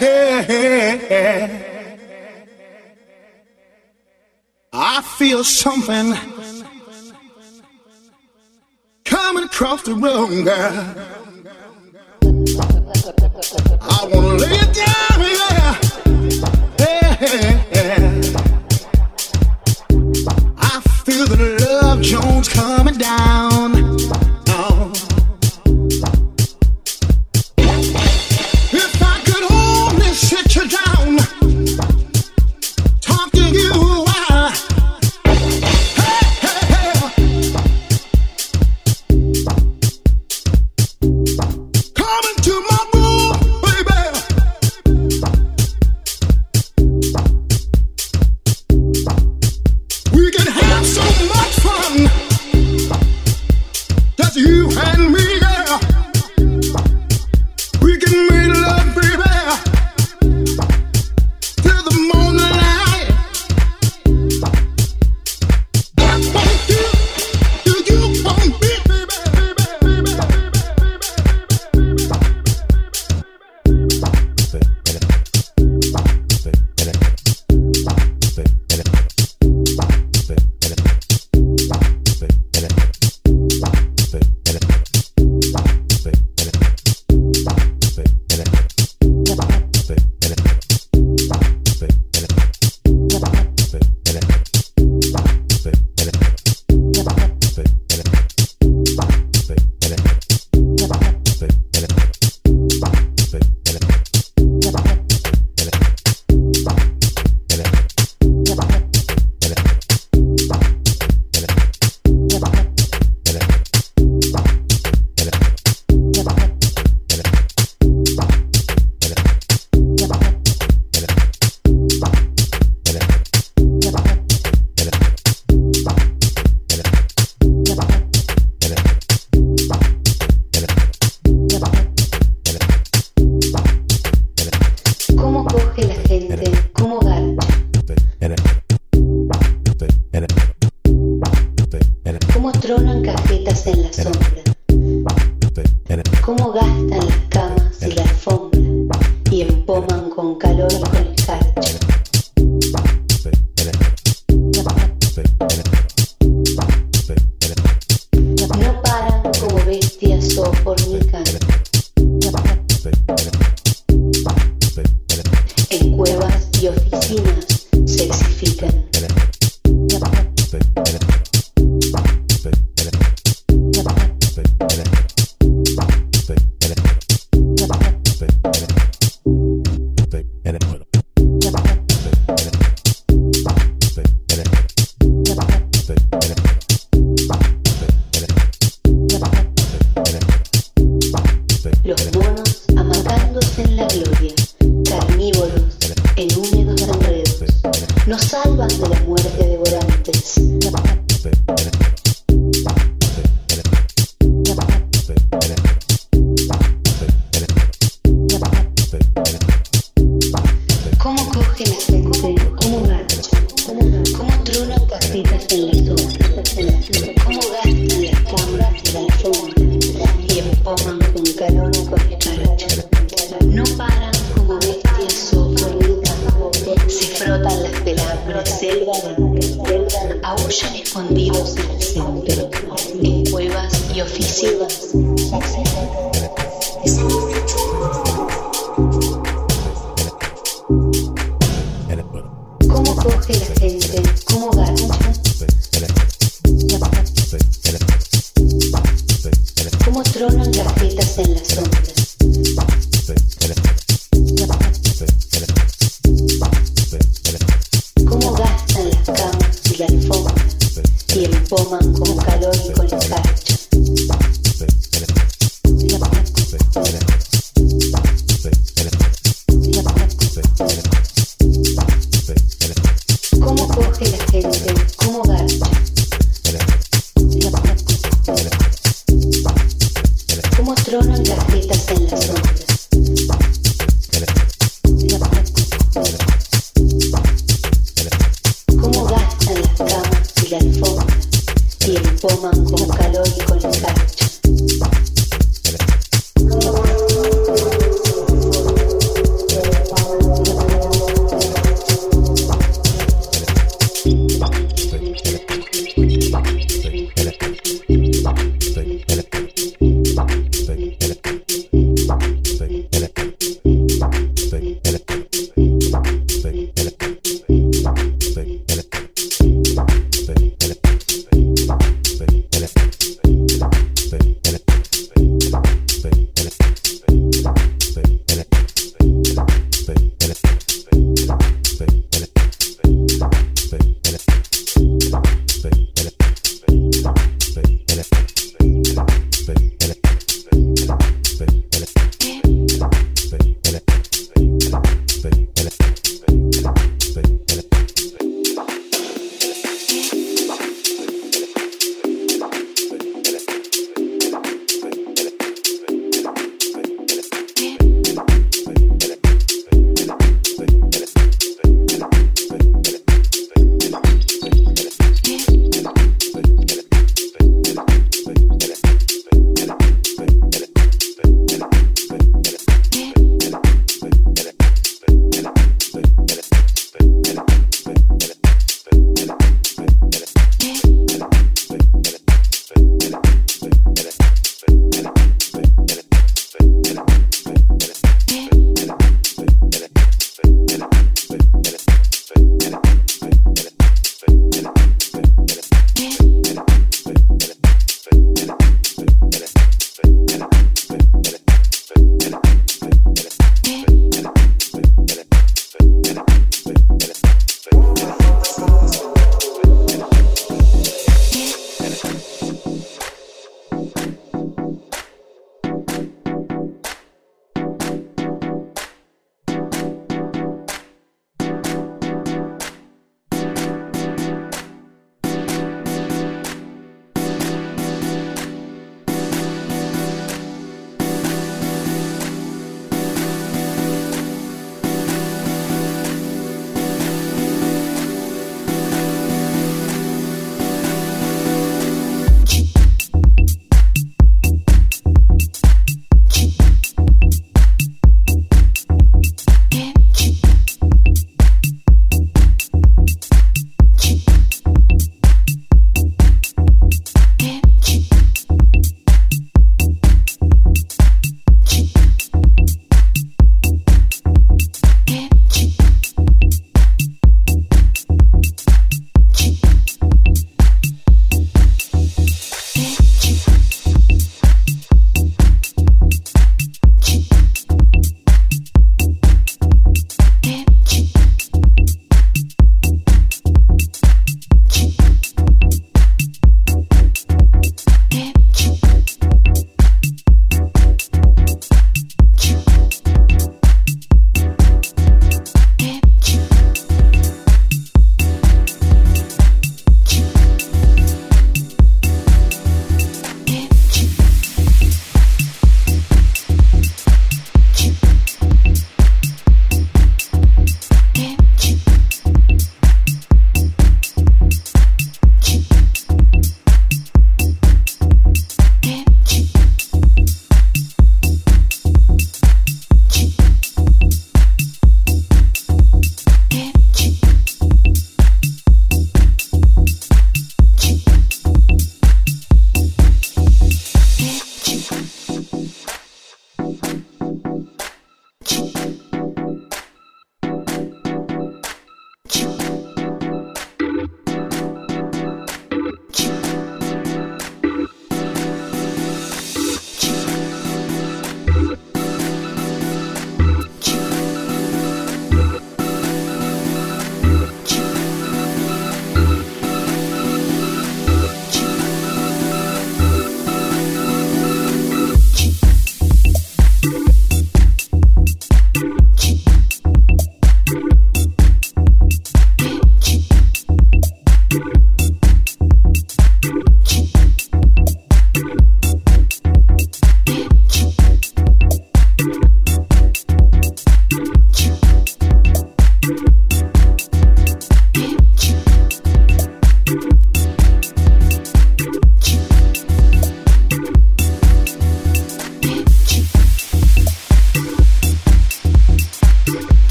I feel something coming across the room, girl. I wanna lay it down, yeah. yeah. I feel the love Jones coming Recoge la gente.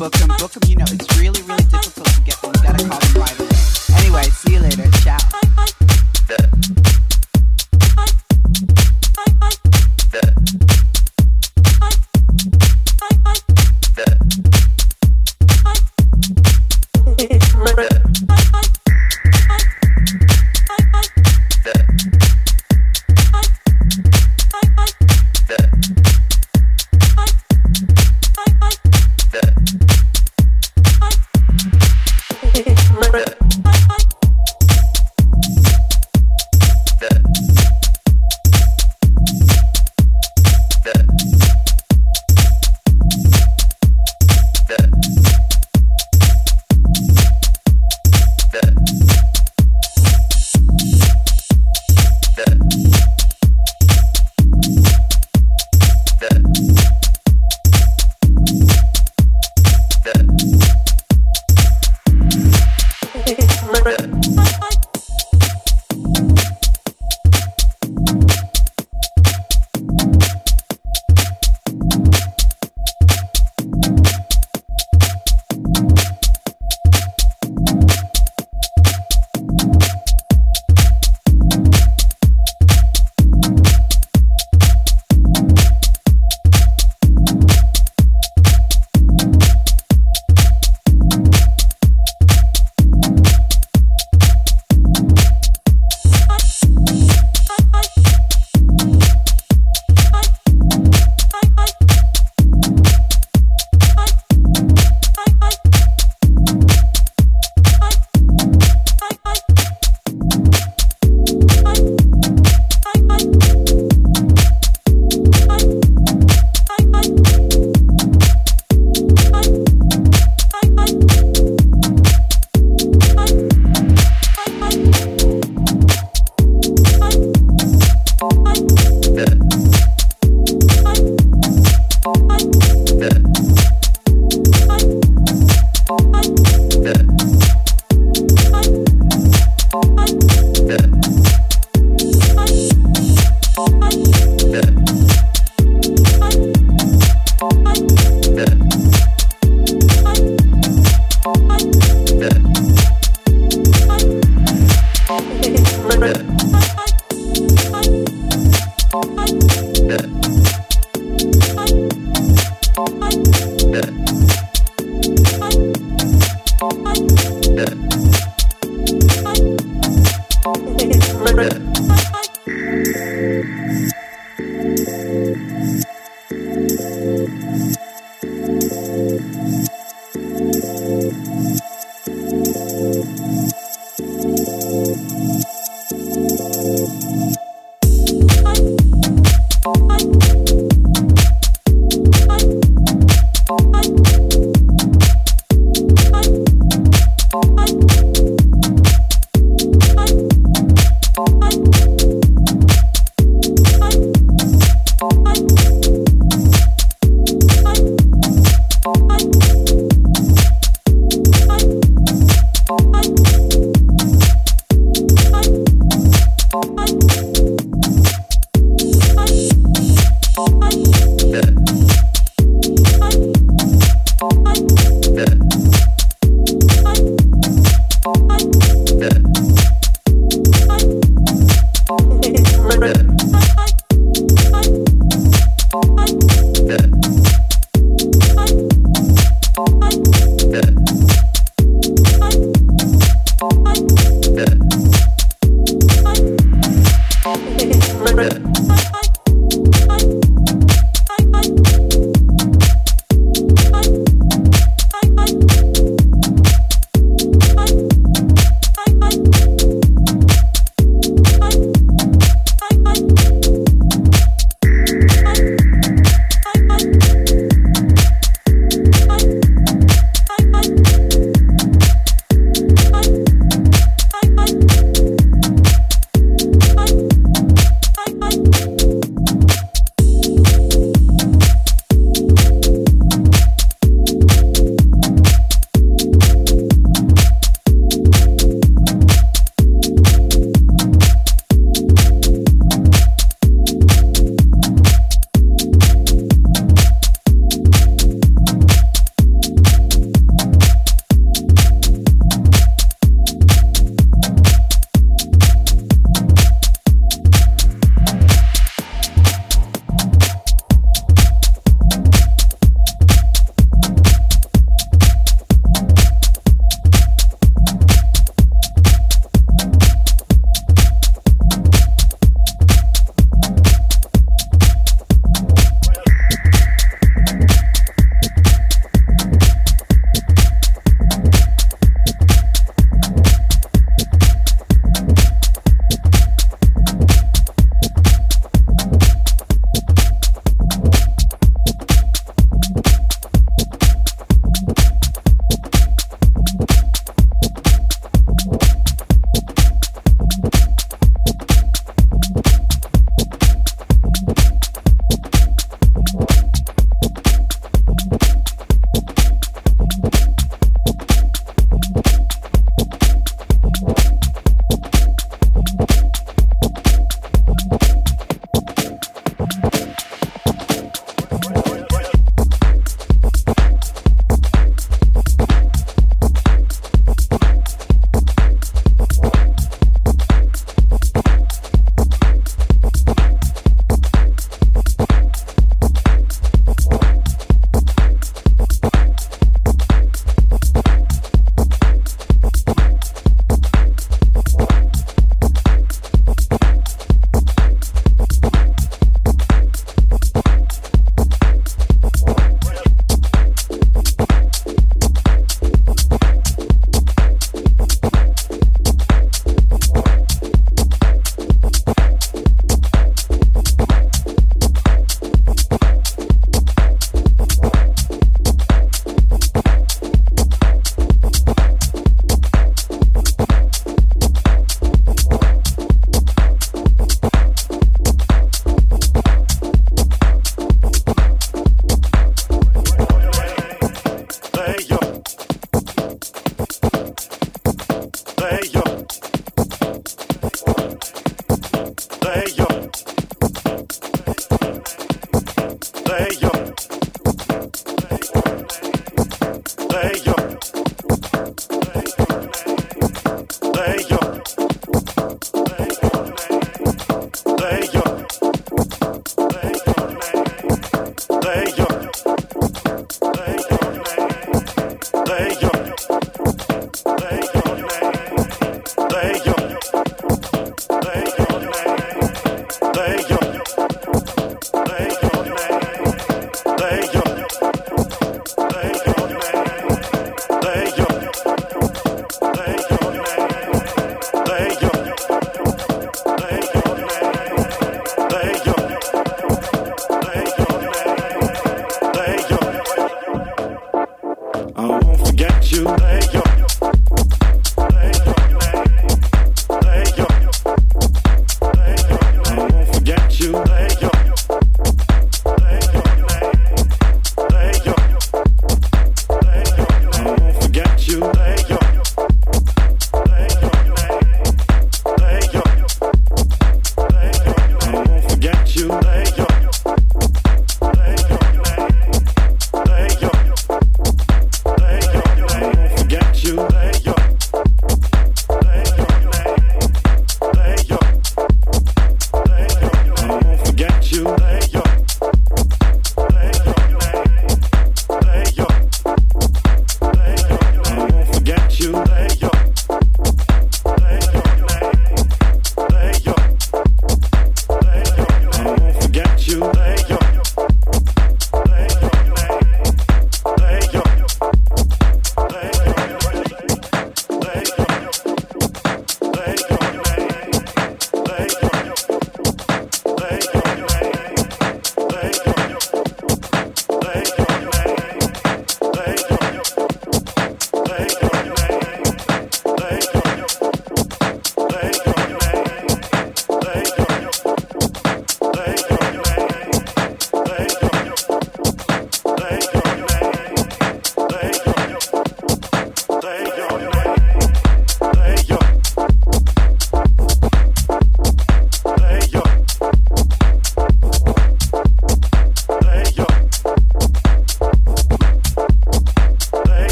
book them, book.